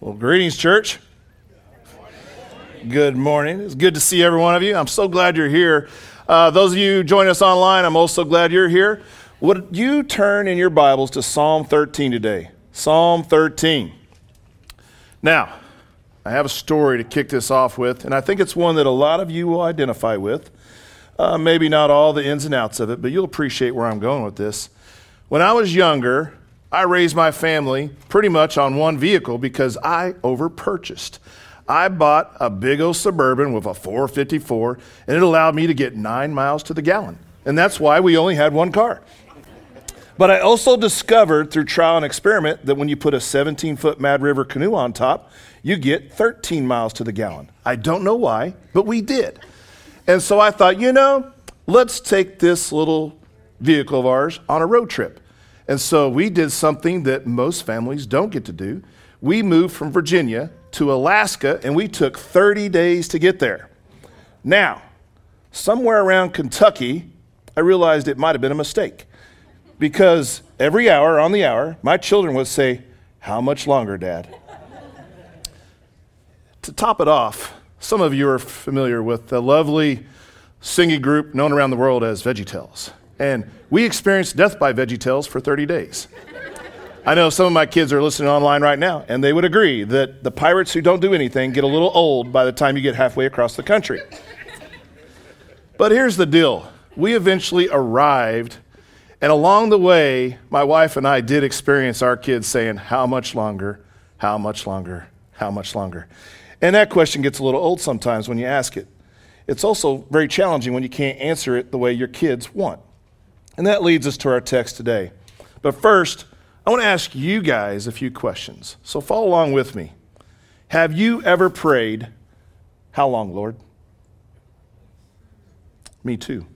Well, greetings, church. Good morning. It's good to see every one of you. I'm so glad you're here. Uh, those of you who join us online, I'm also glad you're here. Would you turn in your Bibles to Psalm 13 today? Psalm 13. Now, I have a story to kick this off with, and I think it's one that a lot of you will identify with. Uh, maybe not all the ins and outs of it, but you'll appreciate where I'm going with this. When I was younger, I raised my family pretty much on one vehicle because I overpurchased. I bought a big old Suburban with a 454, and it allowed me to get nine miles to the gallon. And that's why we only had one car. But I also discovered through trial and experiment that when you put a 17 foot Mad River canoe on top, you get 13 miles to the gallon. I don't know why, but we did. And so I thought, you know, let's take this little vehicle of ours on a road trip. And so we did something that most families don't get to do. We moved from Virginia to Alaska and we took 30 days to get there. Now, somewhere around Kentucky, I realized it might have been a mistake because every hour on the hour, my children would say, How much longer, Dad? to top it off, some of you are familiar with the lovely singing group known around the world as VeggieTales. And we experienced death by VeggieTales for 30 days. I know some of my kids are listening online right now, and they would agree that the pirates who don't do anything get a little old by the time you get halfway across the country. But here's the deal we eventually arrived, and along the way, my wife and I did experience our kids saying, How much longer? How much longer? How much longer? And that question gets a little old sometimes when you ask it. It's also very challenging when you can't answer it the way your kids want. And that leads us to our text today. But first, I want to ask you guys a few questions. So follow along with me. Have you ever prayed, How long, Lord? Me too.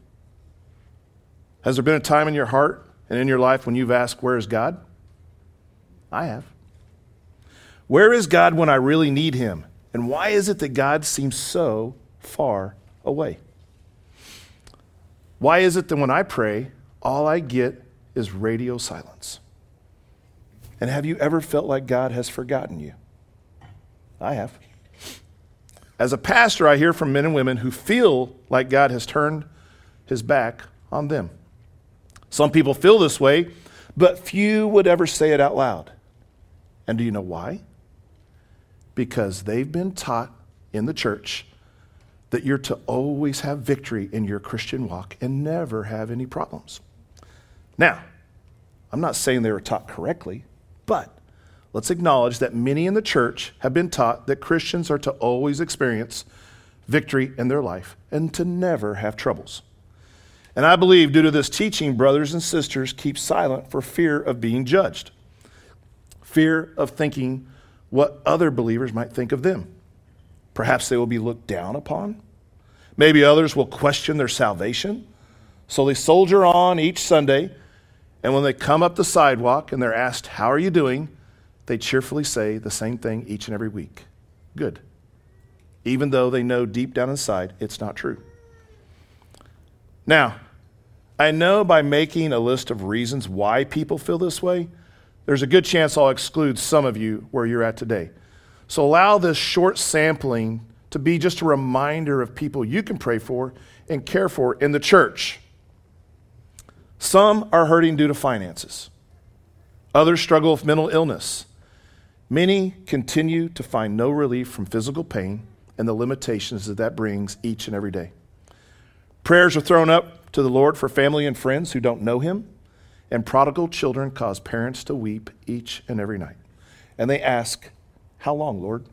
Has there been a time in your heart and in your life when you've asked, Where is God? I have. Where is God when I really need him? And why is it that God seems so far away? Why is it that when I pray, all I get is radio silence. And have you ever felt like God has forgotten you? I have. As a pastor, I hear from men and women who feel like God has turned his back on them. Some people feel this way, but few would ever say it out loud. And do you know why? Because they've been taught in the church that you're to always have victory in your Christian walk and never have any problems. Now, I'm not saying they were taught correctly, but let's acknowledge that many in the church have been taught that Christians are to always experience victory in their life and to never have troubles. And I believe due to this teaching, brothers and sisters keep silent for fear of being judged, fear of thinking what other believers might think of them. Perhaps they will be looked down upon. Maybe others will question their salvation. So they soldier on each Sunday and when they come up the sidewalk and they're asked, How are you doing? they cheerfully say the same thing each and every week Good. Even though they know deep down inside it's not true. Now, I know by making a list of reasons why people feel this way, there's a good chance I'll exclude some of you where you're at today. So allow this short sampling to be just a reminder of people you can pray for and care for in the church. Some are hurting due to finances. Others struggle with mental illness. Many continue to find no relief from physical pain and the limitations that that brings each and every day. Prayers are thrown up to the Lord for family and friends who don't know Him, and prodigal children cause parents to weep each and every night. And they ask, How long, Lord?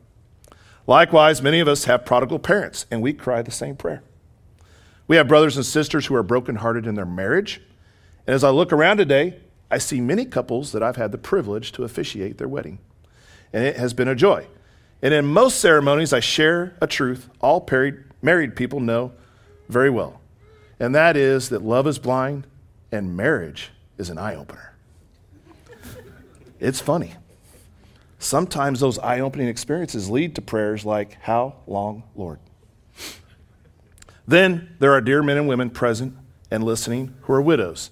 Likewise, many of us have prodigal parents, and we cry the same prayer. We have brothers and sisters who are brokenhearted in their marriage and as I look around today, I see many couples that I've had the privilege to officiate their wedding. And it has been a joy. And in most ceremonies, I share a truth all married people know very well. And that is that love is blind and marriage is an eye opener. It's funny. Sometimes those eye opening experiences lead to prayers like, How long, Lord? Then there are dear men and women present and listening who are widows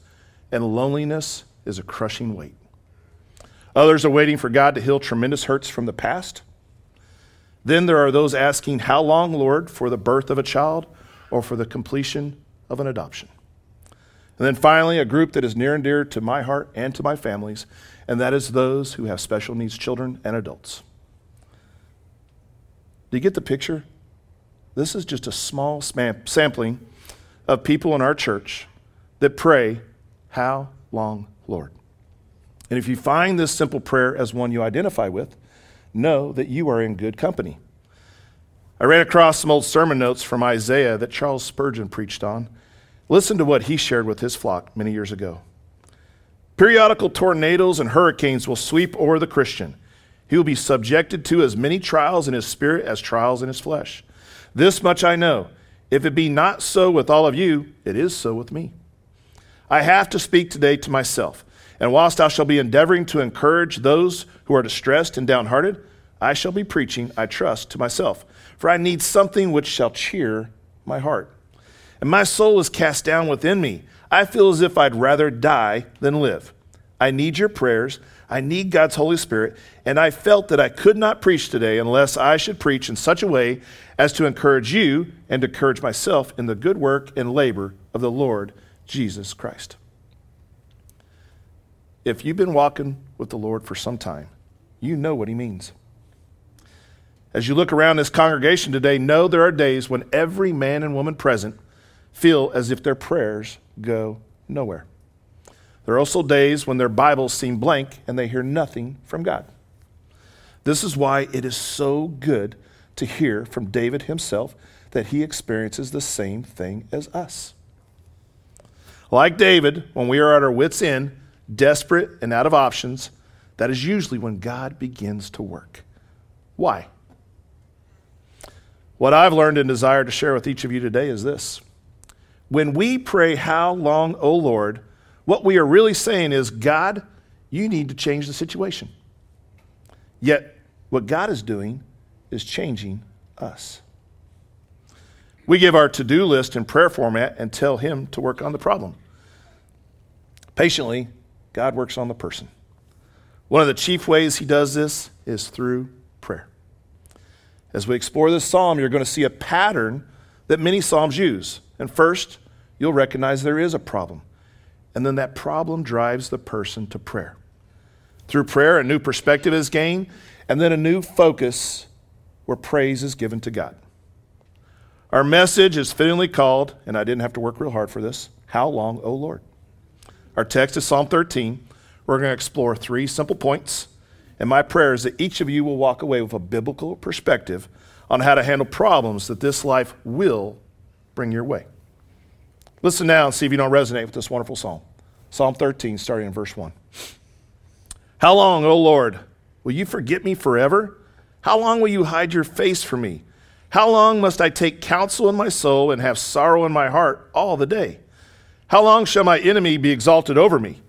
and loneliness is a crushing weight. Others are waiting for God to heal tremendous hurts from the past. Then there are those asking, How long, Lord, for the birth of a child or for the completion of an adoption? And then finally, a group that is near and dear to my heart and to my family's, and that is those who have special needs children and adults. Do you get the picture? This is just a small sampling of people in our church that pray, How long, Lord? And if you find this simple prayer as one you identify with, know that you are in good company. I ran across some old sermon notes from Isaiah that Charles Spurgeon preached on. Listen to what he shared with his flock many years ago. Periodical tornadoes and hurricanes will sweep over the Christian. He will be subjected to as many trials in his spirit as trials in his flesh. This much I know. If it be not so with all of you, it is so with me. I have to speak today to myself. And whilst I shall be endeavoring to encourage those who are distressed and downhearted, I shall be preaching, I trust, to myself. For I need something which shall cheer my heart. And my soul is cast down within me. I feel as if I'd rather die than live. I need your prayers. I need God's Holy Spirit. And I felt that I could not preach today unless I should preach in such a way as to encourage you and to encourage myself in the good work and labor of the Lord Jesus Christ. If you've been walking with the Lord for some time, you know what he means. As you look around this congregation today, know there are days when every man and woman present feel as if their prayers go nowhere. There are also days when their Bibles seem blank and they hear nothing from God. This is why it is so good to hear from David himself that he experiences the same thing as us. Like David, when we are at our wits' end, desperate and out of options, that is usually when God begins to work. Why? What I've learned and desire to share with each of you today is this. When we pray, How long, O Lord, what we are really saying is, God, you need to change the situation. Yet, what God is doing is changing us. We give our to do list in prayer format and tell Him to work on the problem. Patiently, God works on the person. One of the chief ways he does this is through prayer. As we explore this psalm, you're going to see a pattern that many psalms use. And first, you'll recognize there is a problem. And then that problem drives the person to prayer. Through prayer, a new perspective is gained, and then a new focus where praise is given to God. Our message is fittingly called, and I didn't have to work real hard for this How long, O Lord? Our text is Psalm 13. We're going to explore three simple points. And my prayer is that each of you will walk away with a biblical perspective on how to handle problems that this life will bring your way. Listen now and see if you don't resonate with this wonderful psalm. Psalm 13, starting in verse 1. How long, O Lord, will you forget me forever? How long will you hide your face from me? How long must I take counsel in my soul and have sorrow in my heart all the day? How long shall my enemy be exalted over me?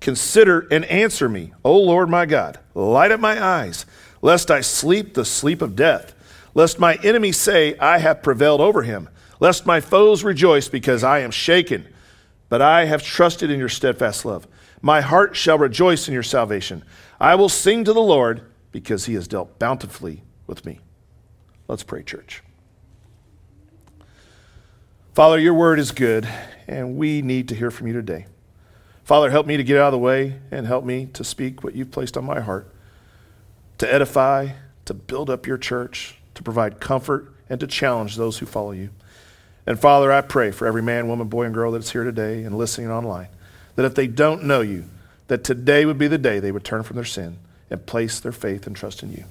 Consider and answer me, O Lord my God. Light up my eyes, lest I sleep the sleep of death, lest my enemy say, I have prevailed over him, lest my foes rejoice because I am shaken. But I have trusted in your steadfast love. My heart shall rejoice in your salvation. I will sing to the Lord because he has dealt bountifully with me. Let's pray, church. Father, your word is good, and we need to hear from you today. Father, help me to get out of the way and help me to speak what you've placed on my heart, to edify, to build up your church, to provide comfort, and to challenge those who follow you. And Father, I pray for every man, woman, boy, and girl that's here today and listening online, that if they don't know you, that today would be the day they would turn from their sin and place their faith and trust in you.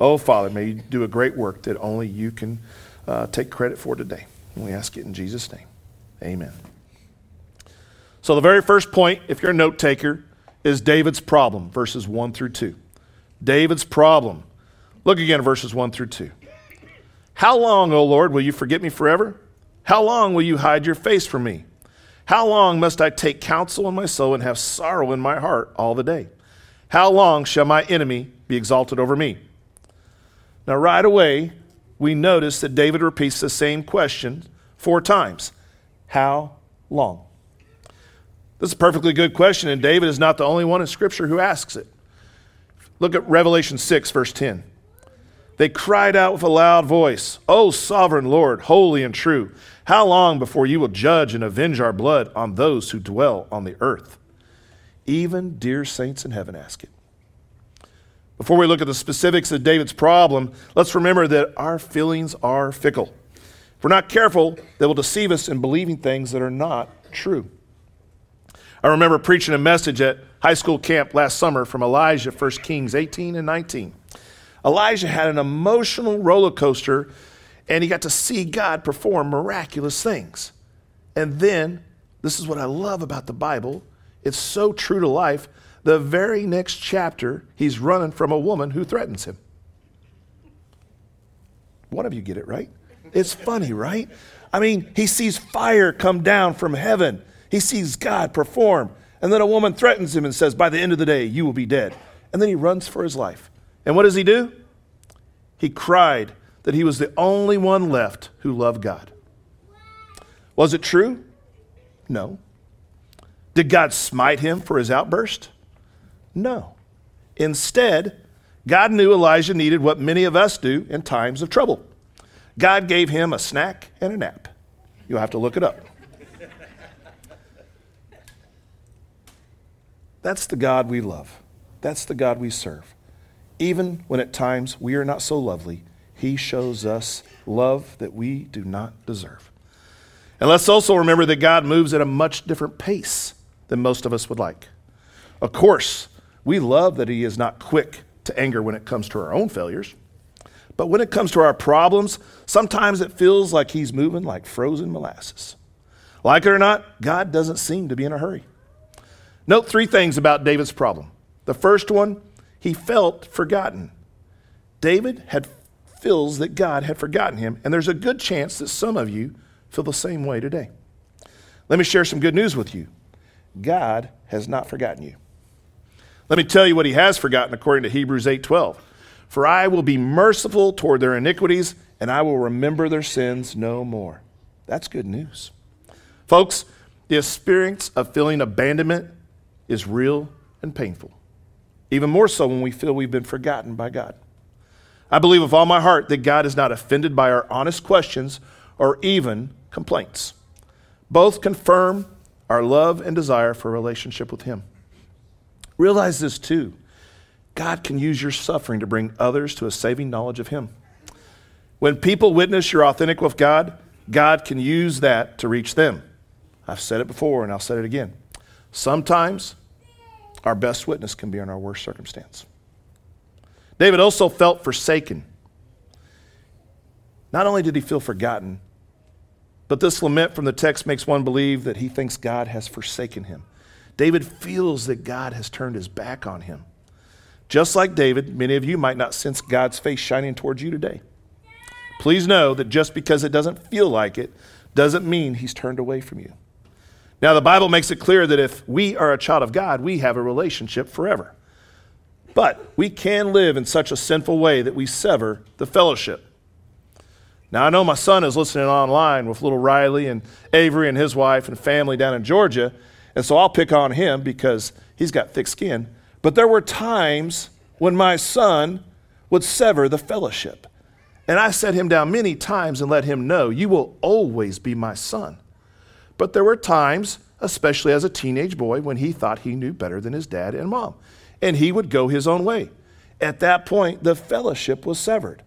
Oh, Father, may you do a great work that only you can uh, take credit for today. And we ask it in Jesus' name. Amen. So, the very first point, if you're a note taker, is David's problem, verses 1 through 2. David's problem. Look again, verses 1 through 2. How long, O Lord, will you forget me forever? How long will you hide your face from me? How long must I take counsel in my soul and have sorrow in my heart all the day? How long shall my enemy be exalted over me? Now, right away, we notice that David repeats the same question four times How long? This is a perfectly good question, and David is not the only one in Scripture who asks it. Look at Revelation 6, verse 10. They cried out with a loud voice, O sovereign Lord, holy and true, how long before you will judge and avenge our blood on those who dwell on the earth? Even dear saints in heaven ask it. Before we look at the specifics of David's problem, let's remember that our feelings are fickle. If we're not careful, they will deceive us in believing things that are not true. I remember preaching a message at high school camp last summer from Elijah, 1 Kings 18 and 19. Elijah had an emotional roller coaster and he got to see God perform miraculous things. And then, this is what I love about the Bible it's so true to life. The very next chapter, he's running from a woman who threatens him. One of you get it right? It's funny, right? I mean, he sees fire come down from heaven, he sees God perform. And then a woman threatens him and says, By the end of the day, you will be dead. And then he runs for his life. And what does he do? He cried that he was the only one left who loved God. Was it true? No. Did God smite him for his outburst? No. Instead, God knew Elijah needed what many of us do in times of trouble. God gave him a snack and a nap. You'll have to look it up. That's the God we love. That's the God we serve. Even when at times we are not so lovely, He shows us love that we do not deserve. And let's also remember that God moves at a much different pace than most of us would like. Of course, we love that He is not quick to anger when it comes to our own failures. But when it comes to our problems, sometimes it feels like He's moving like frozen molasses. Like it or not, God doesn't seem to be in a hurry. Note three things about David's problem. The first one, he felt forgotten. David had feels that God had forgotten him, and there's a good chance that some of you feel the same way today. Let me share some good news with you. God has not forgotten you. Let me tell you what he has forgotten according to Hebrews 8:12. For I will be merciful toward their iniquities, and I will remember their sins no more. That's good news. Folks, the experience of feeling abandonment is real and painful. Even more so when we feel we've been forgotten by God. I believe with all my heart that God is not offended by our honest questions or even complaints. Both confirm our love and desire for a relationship with Him. Realize this too God can use your suffering to bring others to a saving knowledge of Him. When people witness you're authentic with God, God can use that to reach them. I've said it before and I'll say it again. Sometimes our best witness can be in our worst circumstance. David also felt forsaken. Not only did he feel forgotten, but this lament from the text makes one believe that he thinks God has forsaken him. David feels that God has turned his back on him. Just like David, many of you might not sense God's face shining towards you today. Please know that just because it doesn't feel like it doesn't mean he's turned away from you. Now, the Bible makes it clear that if we are a child of God, we have a relationship forever. But we can live in such a sinful way that we sever the fellowship. Now, I know my son is listening online with little Riley and Avery and his wife and family down in Georgia, and so I'll pick on him because he's got thick skin. But there were times when my son would sever the fellowship. And I set him down many times and let him know, You will always be my son. But there were times, especially as a teenage boy, when he thought he knew better than his dad and mom, and he would go his own way. At that point, the fellowship was severed.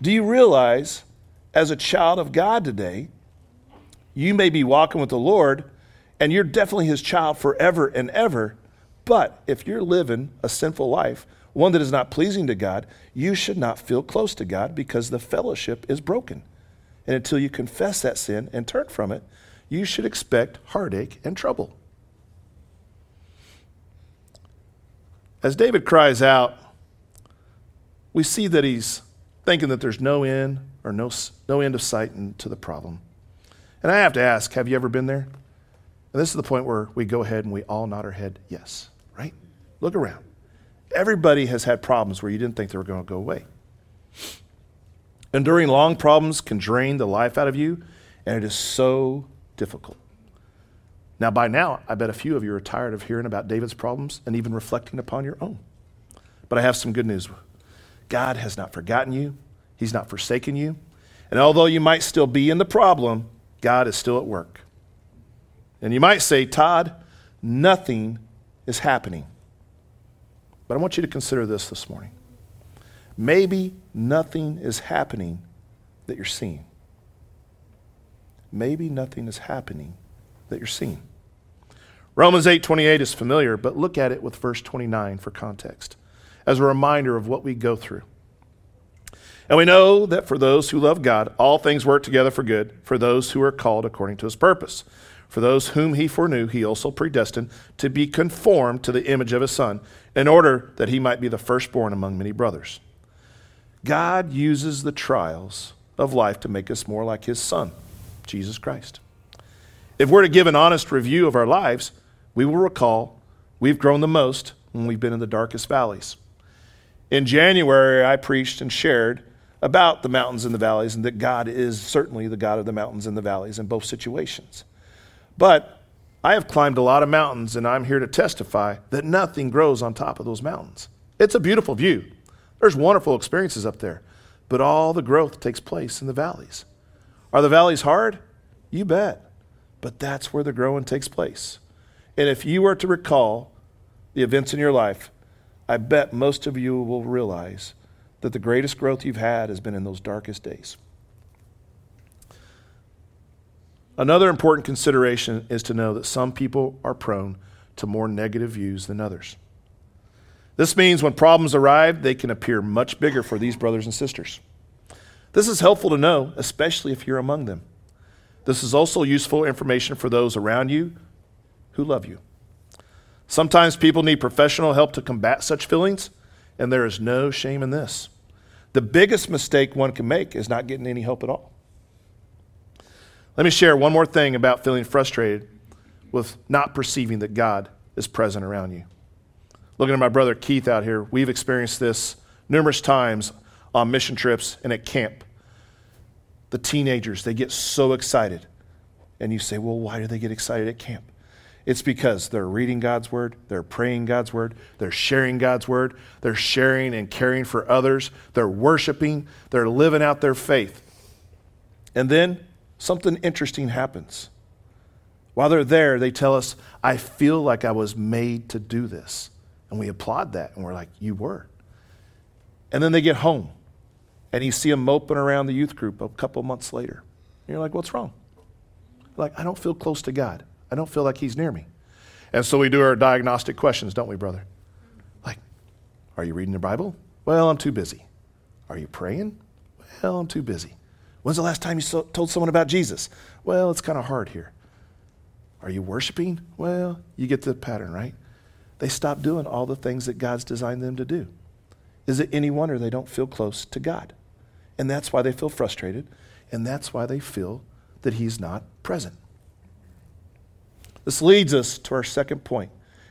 Do you realize, as a child of God today, you may be walking with the Lord, and you're definitely his child forever and ever. But if you're living a sinful life, one that is not pleasing to God, you should not feel close to God because the fellowship is broken. And until you confess that sin and turn from it, you should expect heartache and trouble. As David cries out, we see that he's thinking that there's no end or no, no end of sight to the problem. And I have to ask have you ever been there? And this is the point where we go ahead and we all nod our head yes, right? Look around. Everybody has had problems where you didn't think they were going to go away. Enduring long problems can drain the life out of you, and it is so difficult. Now, by now, I bet a few of you are tired of hearing about David's problems and even reflecting upon your own. But I have some good news. God has not forgotten you, He's not forsaken you. And although you might still be in the problem, God is still at work. And you might say, Todd, nothing is happening. But I want you to consider this this morning. Maybe nothing is happening that you're seeing. Maybe nothing is happening that you're seeing. Romans 8:28 is familiar, but look at it with verse 29 for context as a reminder of what we go through. And we know that for those who love God, all things work together for good, for those who are called according to his purpose. For those whom he foreknew, he also predestined to be conformed to the image of his Son, in order that he might be the firstborn among many brothers. God uses the trials of life to make us more like his Son, Jesus Christ. If we're to give an honest review of our lives, we will recall we've grown the most when we've been in the darkest valleys. In January, I preached and shared about the mountains and the valleys, and that God is certainly the God of the mountains and the valleys in both situations. But I have climbed a lot of mountains, and I'm here to testify that nothing grows on top of those mountains. It's a beautiful view. There's wonderful experiences up there, but all the growth takes place in the valleys. Are the valleys hard? You bet. But that's where the growing takes place. And if you were to recall the events in your life, I bet most of you will realize that the greatest growth you've had has been in those darkest days. Another important consideration is to know that some people are prone to more negative views than others. This means when problems arrive, they can appear much bigger for these brothers and sisters. This is helpful to know, especially if you're among them. This is also useful information for those around you who love you. Sometimes people need professional help to combat such feelings, and there is no shame in this. The biggest mistake one can make is not getting any help at all. Let me share one more thing about feeling frustrated with not perceiving that God is present around you. Looking at my brother Keith out here, we've experienced this numerous times on mission trips and at camp. The teenagers, they get so excited. And you say, well, why do they get excited at camp? It's because they're reading God's word, they're praying God's word, they're sharing God's word, they're sharing and caring for others, they're worshiping, they're living out their faith. And then something interesting happens. While they're there, they tell us, I feel like I was made to do this. And we applaud that, and we're like, You were. And then they get home, and you see them moping around the youth group a couple months later. And you're like, What's wrong? Like, I don't feel close to God. I don't feel like he's near me. And so we do our diagnostic questions, don't we, brother? Like, are you reading the Bible? Well, I'm too busy. Are you praying? Well, I'm too busy. When's the last time you so- told someone about Jesus? Well, it's kind of hard here. Are you worshiping? Well, you get the pattern, right? They stop doing all the things that God's designed them to do. Is it any wonder they don't feel close to God? And that's why they feel frustrated, and that's why they feel that He's not present. This leads us to our second point,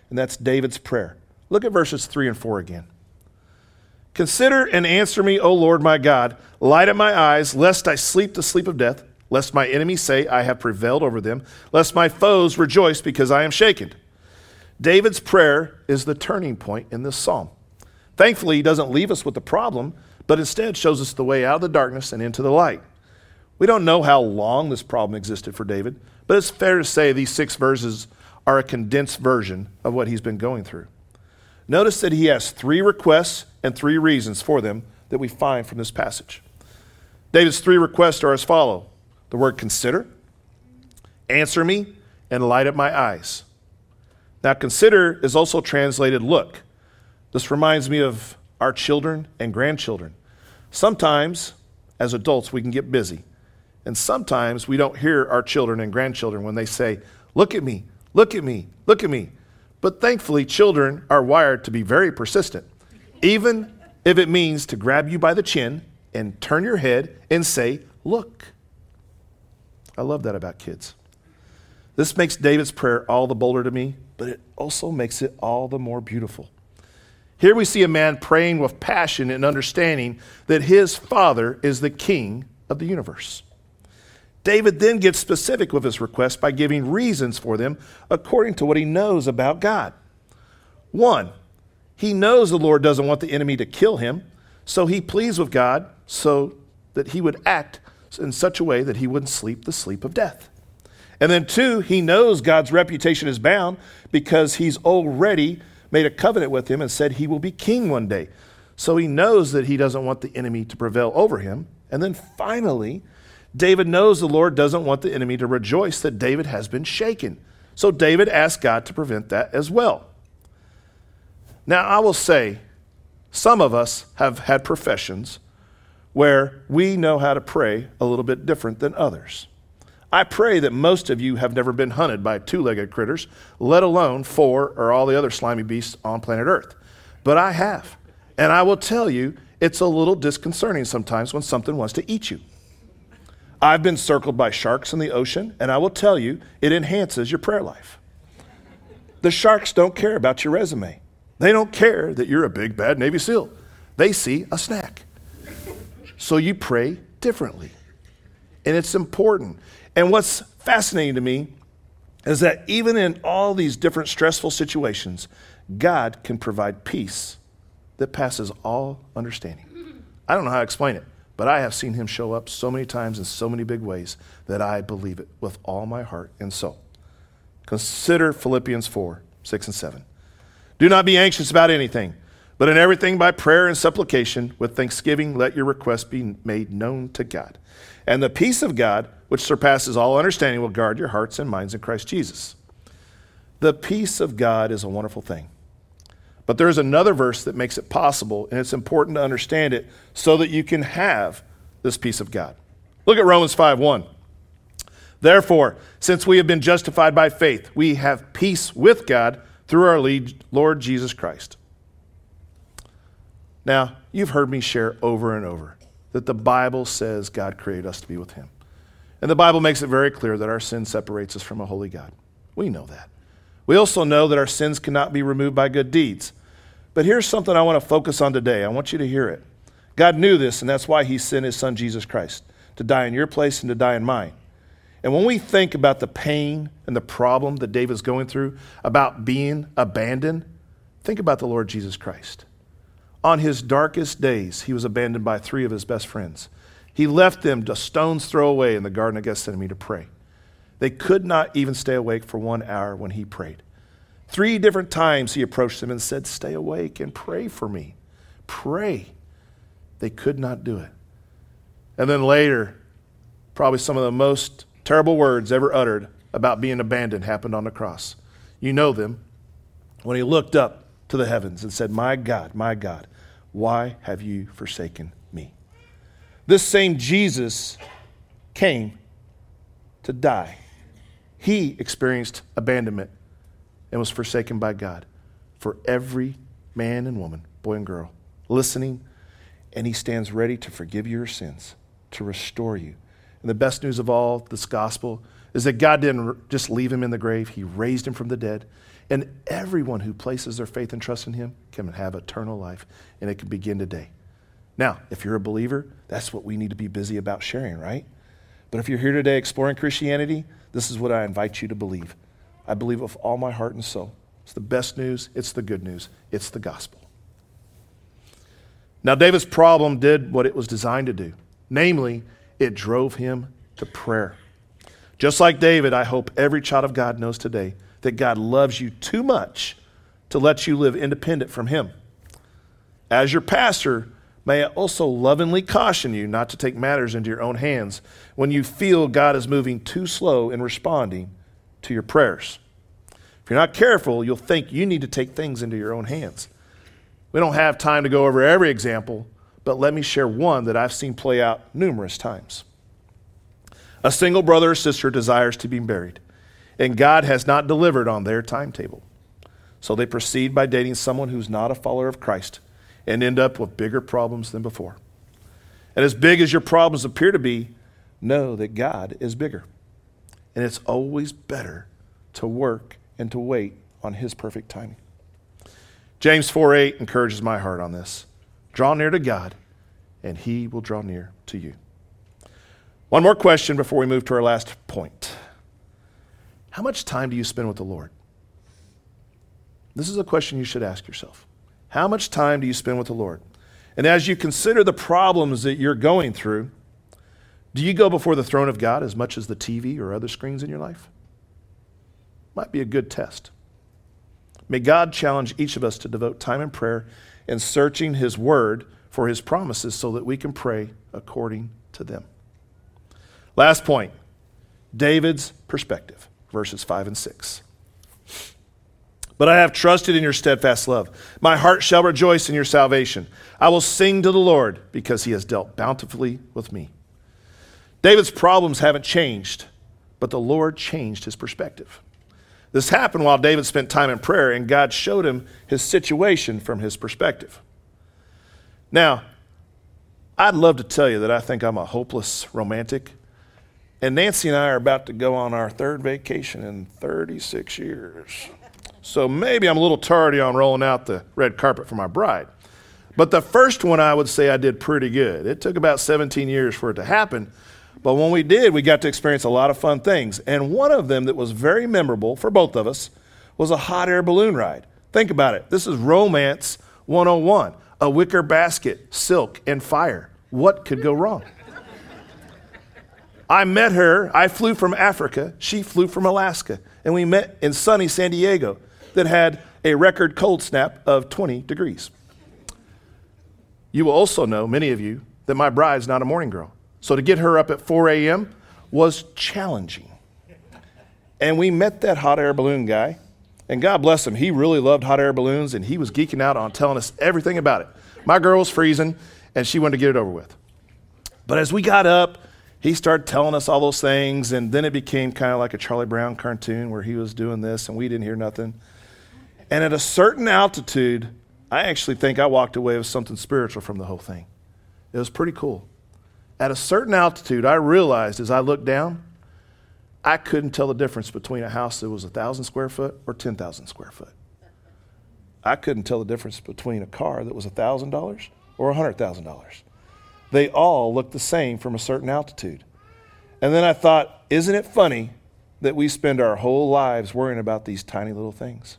and that's David's prayer. Look at verses 3 and 4 again. Consider and answer me, O Lord my God. Light up my eyes, lest I sleep the sleep of death, lest my enemies say, I have prevailed over them, lest my foes rejoice because I am shaken. David's prayer is the turning point in this psalm. Thankfully, he doesn't leave us with the problem, but instead shows us the way out of the darkness and into the light. We don't know how long this problem existed for David, but it's fair to say these six verses are a condensed version of what he's been going through. Notice that he has three requests and three reasons for them that we find from this passage. David's three requests are as follow the word consider, answer me, and light up my eyes. Now, consider is also translated look. This reminds me of our children and grandchildren. Sometimes, as adults, we can get busy and sometimes we don't hear our children and grandchildren when they say, Look at me, look at me, look at me. But thankfully, children are wired to be very persistent, even if it means to grab you by the chin and turn your head and say, Look. I love that about kids. This makes David's prayer all the bolder to me, but it also makes it all the more beautiful. Here we see a man praying with passion and understanding that his father is the king of the universe. David then gets specific with his request by giving reasons for them according to what he knows about God. One, He knows the Lord doesn't want the enemy to kill him, so he pleads with God so that he would act in such a way that he wouldn't sleep the sleep of death. And then, two, he knows God's reputation is bound because he's already made a covenant with him and said he will be king one day. So he knows that he doesn't want the enemy to prevail over him. And then finally, David knows the Lord doesn't want the enemy to rejoice that David has been shaken. So David asks God to prevent that as well. Now, I will say, some of us have had professions where we know how to pray a little bit different than others. I pray that most of you have never been hunted by two legged critters, let alone four or all the other slimy beasts on planet Earth. But I have. And I will tell you, it's a little disconcerting sometimes when something wants to eat you. I've been circled by sharks in the ocean, and I will tell you, it enhances your prayer life. The sharks don't care about your resume. They don't care that you're a big, bad Navy SEAL. They see a snack. So you pray differently. And it's important. And what's fascinating to me is that even in all these different stressful situations, God can provide peace that passes all understanding. I don't know how to explain it, but I have seen him show up so many times in so many big ways that I believe it with all my heart and soul. Consider Philippians 4 6 and 7. Do not be anxious about anything, but in everything by prayer and supplication, with thanksgiving, let your requests be made known to God. And the peace of God, which surpasses all understanding, will guard your hearts and minds in Christ Jesus. The peace of God is a wonderful thing. But there's another verse that makes it possible, and it's important to understand it so that you can have this peace of God. Look at Romans 5 1. Therefore, since we have been justified by faith, we have peace with God through our Lord Jesus Christ. Now, you've heard me share over and over that the Bible says God created us to be with Him. And the Bible makes it very clear that our sin separates us from a holy God. We know that. We also know that our sins cannot be removed by good deeds. But here's something I want to focus on today. I want you to hear it. God knew this, and that's why He sent His Son, Jesus Christ, to die in your place and to die in mine. And when we think about the pain and the problem that David's going through, about being abandoned, think about the Lord Jesus Christ. On his darkest days, he was abandoned by three of his best friends. He left them a stone's throw away in the Garden of Gethsemane to pray. They could not even stay awake for one hour when he prayed. Three different times he approached them and said, Stay awake and pray for me. Pray. They could not do it. And then later, probably some of the most terrible words ever uttered about being abandoned happened on the cross. You know them. When he looked up to the heavens and said, My God, my God, why have you forsaken me? This same Jesus came to die he experienced abandonment and was forsaken by God for every man and woman, boy and girl, listening, and he stands ready to forgive your sins, to restore you. And the best news of all this gospel is that God didn't just leave him in the grave, he raised him from the dead. And everyone who places their faith and trust in him can have eternal life, and it can begin today. Now, if you're a believer, that's what we need to be busy about sharing, right? But if you're here today exploring Christianity, this is what I invite you to believe. I believe with all my heart and soul. It's the best news, it's the good news, it's the gospel. Now, David's problem did what it was designed to do namely, it drove him to prayer. Just like David, I hope every child of God knows today that God loves you too much to let you live independent from Him. As your pastor, May I also lovingly caution you not to take matters into your own hands when you feel God is moving too slow in responding to your prayers. If you're not careful, you'll think you need to take things into your own hands. We don't have time to go over every example, but let me share one that I've seen play out numerous times. A single brother or sister desires to be married, and God has not delivered on their timetable. So they proceed by dating someone who's not a follower of Christ and end up with bigger problems than before. And as big as your problems appear to be, know that God is bigger. And it's always better to work and to wait on His perfect timing. James 4 8 encourages my heart on this. Draw near to God, and He will draw near to you. One more question before we move to our last point. How much time do you spend with the Lord? This is a question you should ask yourself. How much time do you spend with the Lord? And as you consider the problems that you're going through, do you go before the throne of God as much as the TV or other screens in your life? Might be a good test. May God challenge each of us to devote time in prayer and searching His Word for His promises so that we can pray according to them. Last point David's perspective, verses 5 and 6. But I have trusted in your steadfast love. My heart shall rejoice in your salvation. I will sing to the Lord because he has dealt bountifully with me. David's problems haven't changed, but the Lord changed his perspective. This happened while David spent time in prayer, and God showed him his situation from his perspective. Now, I'd love to tell you that I think I'm a hopeless romantic. And Nancy and I are about to go on our third vacation in 36 years. So maybe I'm a little tardy on rolling out the red carpet for my bride. But the first one, I would say I did pretty good. It took about 17 years for it to happen, but when we did, we got to experience a lot of fun things. And one of them that was very memorable for both of us was a hot air balloon ride. Think about it. This is romance 101 a wicker basket, silk, and fire. What could go wrong? I met her. I flew from Africa. She flew from Alaska. And we met in sunny San Diego that had a record cold snap of 20 degrees. You will also know, many of you, that my bride's not a morning girl. So to get her up at 4 a.m. was challenging. And we met that hot air balloon guy. And God bless him, he really loved hot air balloons and he was geeking out on telling us everything about it. My girl was freezing and she wanted to get it over with. But as we got up, he started telling us all those things, and then it became kind of like a Charlie Brown cartoon where he was doing this and we didn't hear nothing. And at a certain altitude, I actually think I walked away with something spiritual from the whole thing. It was pretty cool. At a certain altitude, I realized as I looked down, I couldn't tell the difference between a house that was 1,000 square foot or 10,000 square foot. I couldn't tell the difference between a car that was $1,000 or $100,000. They all looked the same from a certain altitude. And then I thought, isn't it funny that we spend our whole lives worrying about these tiny little things?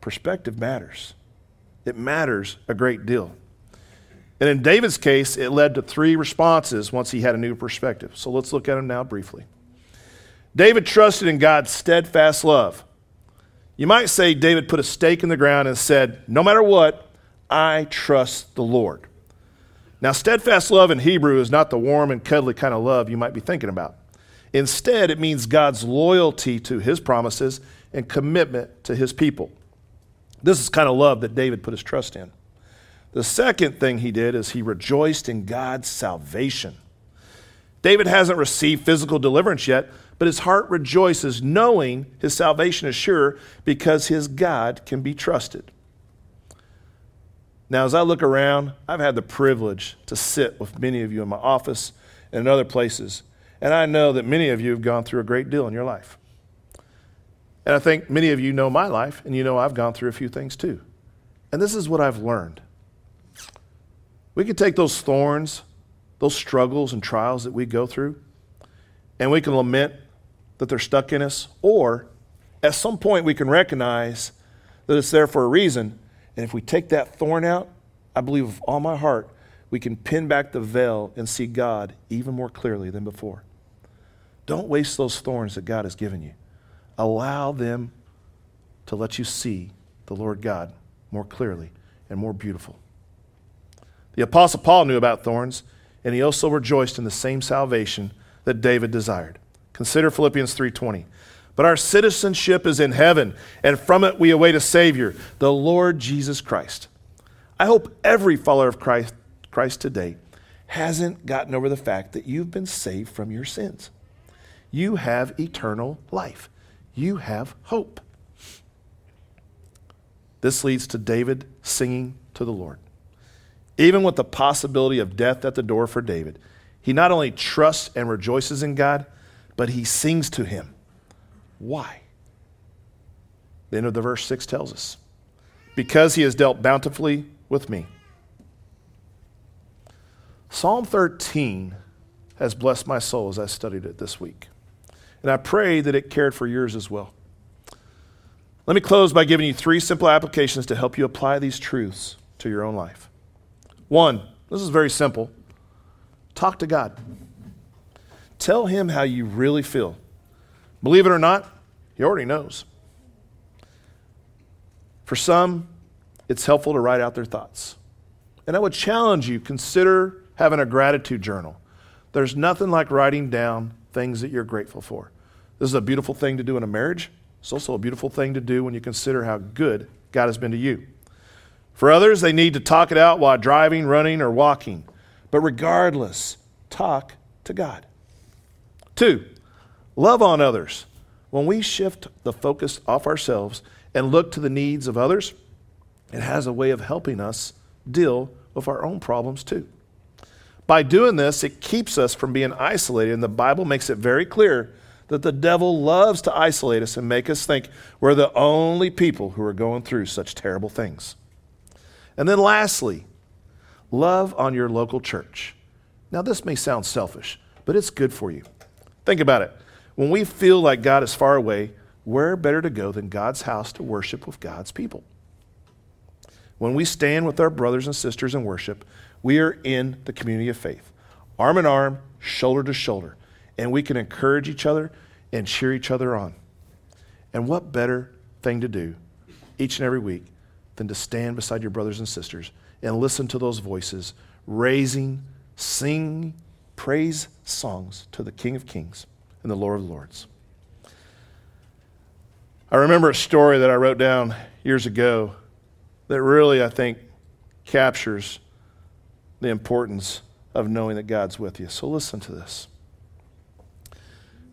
Perspective matters, it matters a great deal. And in David's case, it led to three responses once he had a new perspective. So let's look at them now briefly. David trusted in God's steadfast love. You might say David put a stake in the ground and said, No matter what, I trust the Lord. Now, steadfast love in Hebrew is not the warm and cuddly kind of love you might be thinking about. Instead, it means God's loyalty to his promises and commitment to his people. This is kind of love that David put his trust in. The second thing he did is he rejoiced in God's salvation. David hasn't received physical deliverance yet, but his heart rejoices knowing his salvation is sure because his God can be trusted. Now, as I look around, I've had the privilege to sit with many of you in my office and in other places, and I know that many of you have gone through a great deal in your life. And I think many of you know my life, and you know I've gone through a few things too. And this is what I've learned we can take those thorns, those struggles and trials that we go through, and we can lament that they're stuck in us, or at some point we can recognize that it's there for a reason. And if we take that thorn out, I believe with all my heart, we can pin back the veil and see God even more clearly than before. Don't waste those thorns that God has given you. Allow them to let you see the Lord God more clearly and more beautiful. The Apostle Paul knew about thorns, and he also rejoiced in the same salvation that David desired. Consider Philippians 3:20. But our citizenship is in heaven, and from it we await a Savior, the Lord Jesus Christ. I hope every follower of Christ, Christ today hasn't gotten over the fact that you've been saved from your sins. You have eternal life. You have hope. This leads to David singing to the Lord. Even with the possibility of death at the door for David, he not only trusts and rejoices in God, but he sings to him. Why? The end of the verse 6 tells us because he has dealt bountifully with me. Psalm 13 has blessed my soul as I studied it this week. And I pray that it cared for yours as well. Let me close by giving you three simple applications to help you apply these truths to your own life. One, this is very simple talk to God. Tell Him how you really feel. Believe it or not, He already knows. For some, it's helpful to write out their thoughts. And I would challenge you consider having a gratitude journal. There's nothing like writing down things that you're grateful for. This is a beautiful thing to do in a marriage. It's also a beautiful thing to do when you consider how good God has been to you. For others, they need to talk it out while driving, running, or walking. But regardless, talk to God. Two, love on others. When we shift the focus off ourselves and look to the needs of others, it has a way of helping us deal with our own problems too. By doing this, it keeps us from being isolated, and the Bible makes it very clear that the devil loves to isolate us and make us think we're the only people who are going through such terrible things. And then, lastly, love on your local church. Now, this may sound selfish, but it's good for you. Think about it. When we feel like God is far away, where better to go than God's house to worship with God's people? When we stand with our brothers and sisters in worship, we are in the community of faith, arm in arm, shoulder to shoulder, and we can encourage each other and cheer each other on. And what better thing to do each and every week than to stand beside your brothers and sisters and listen to those voices raising, sing praise songs to the King of Kings and the Lord of Lords. I remember a story that I wrote down years ago that really, I think, captures the importance of knowing that God's with you. So listen to this.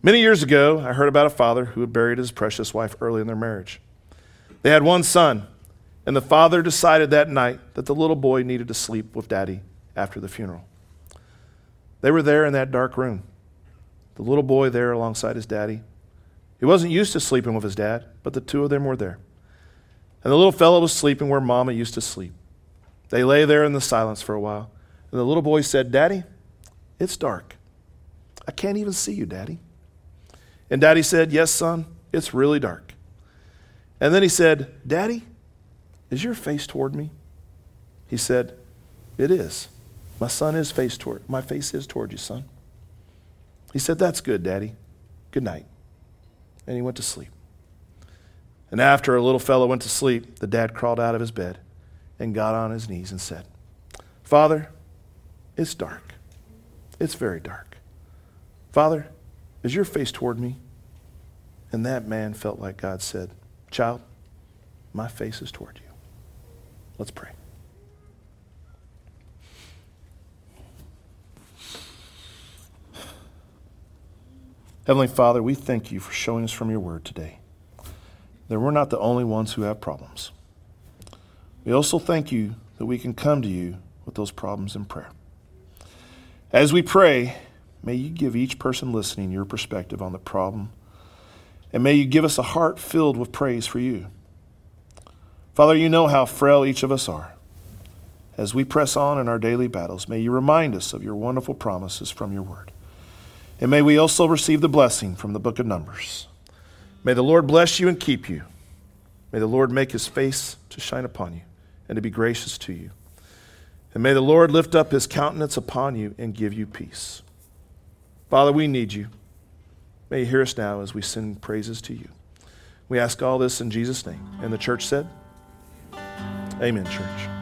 Many years ago, I heard about a father who had buried his precious wife early in their marriage. They had one son, and the father decided that night that the little boy needed to sleep with daddy after the funeral. They were there in that dark room, the little boy there alongside his daddy, he wasn't used to sleeping with his dad, but the two of them were there. And the little fellow was sleeping where Mama used to sleep. They lay there in the silence for a while. And the little boy said, Daddy, it's dark. I can't even see you, Daddy. And Daddy said, Yes, son, it's really dark. And then he said, Daddy, is your face toward me? He said, It is. My son is face toward my face is toward you, son. He said, That's good, Daddy. Good night and he went to sleep. And after a little fellow went to sleep, the dad crawled out of his bed and got on his knees and said, Father, it's dark. It's very dark. Father, is your face toward me? And that man felt like God said, Child, my face is toward you. Let's pray. Heavenly Father, we thank you for showing us from your word today that we're not the only ones who have problems. We also thank you that we can come to you with those problems in prayer. As we pray, may you give each person listening your perspective on the problem, and may you give us a heart filled with praise for you. Father, you know how frail each of us are. As we press on in our daily battles, may you remind us of your wonderful promises from your word. And may we also receive the blessing from the book of Numbers. May the Lord bless you and keep you. May the Lord make his face to shine upon you and to be gracious to you. And may the Lord lift up his countenance upon you and give you peace. Father, we need you. May you hear us now as we sing praises to you. We ask all this in Jesus' name. And the church said, Amen, church.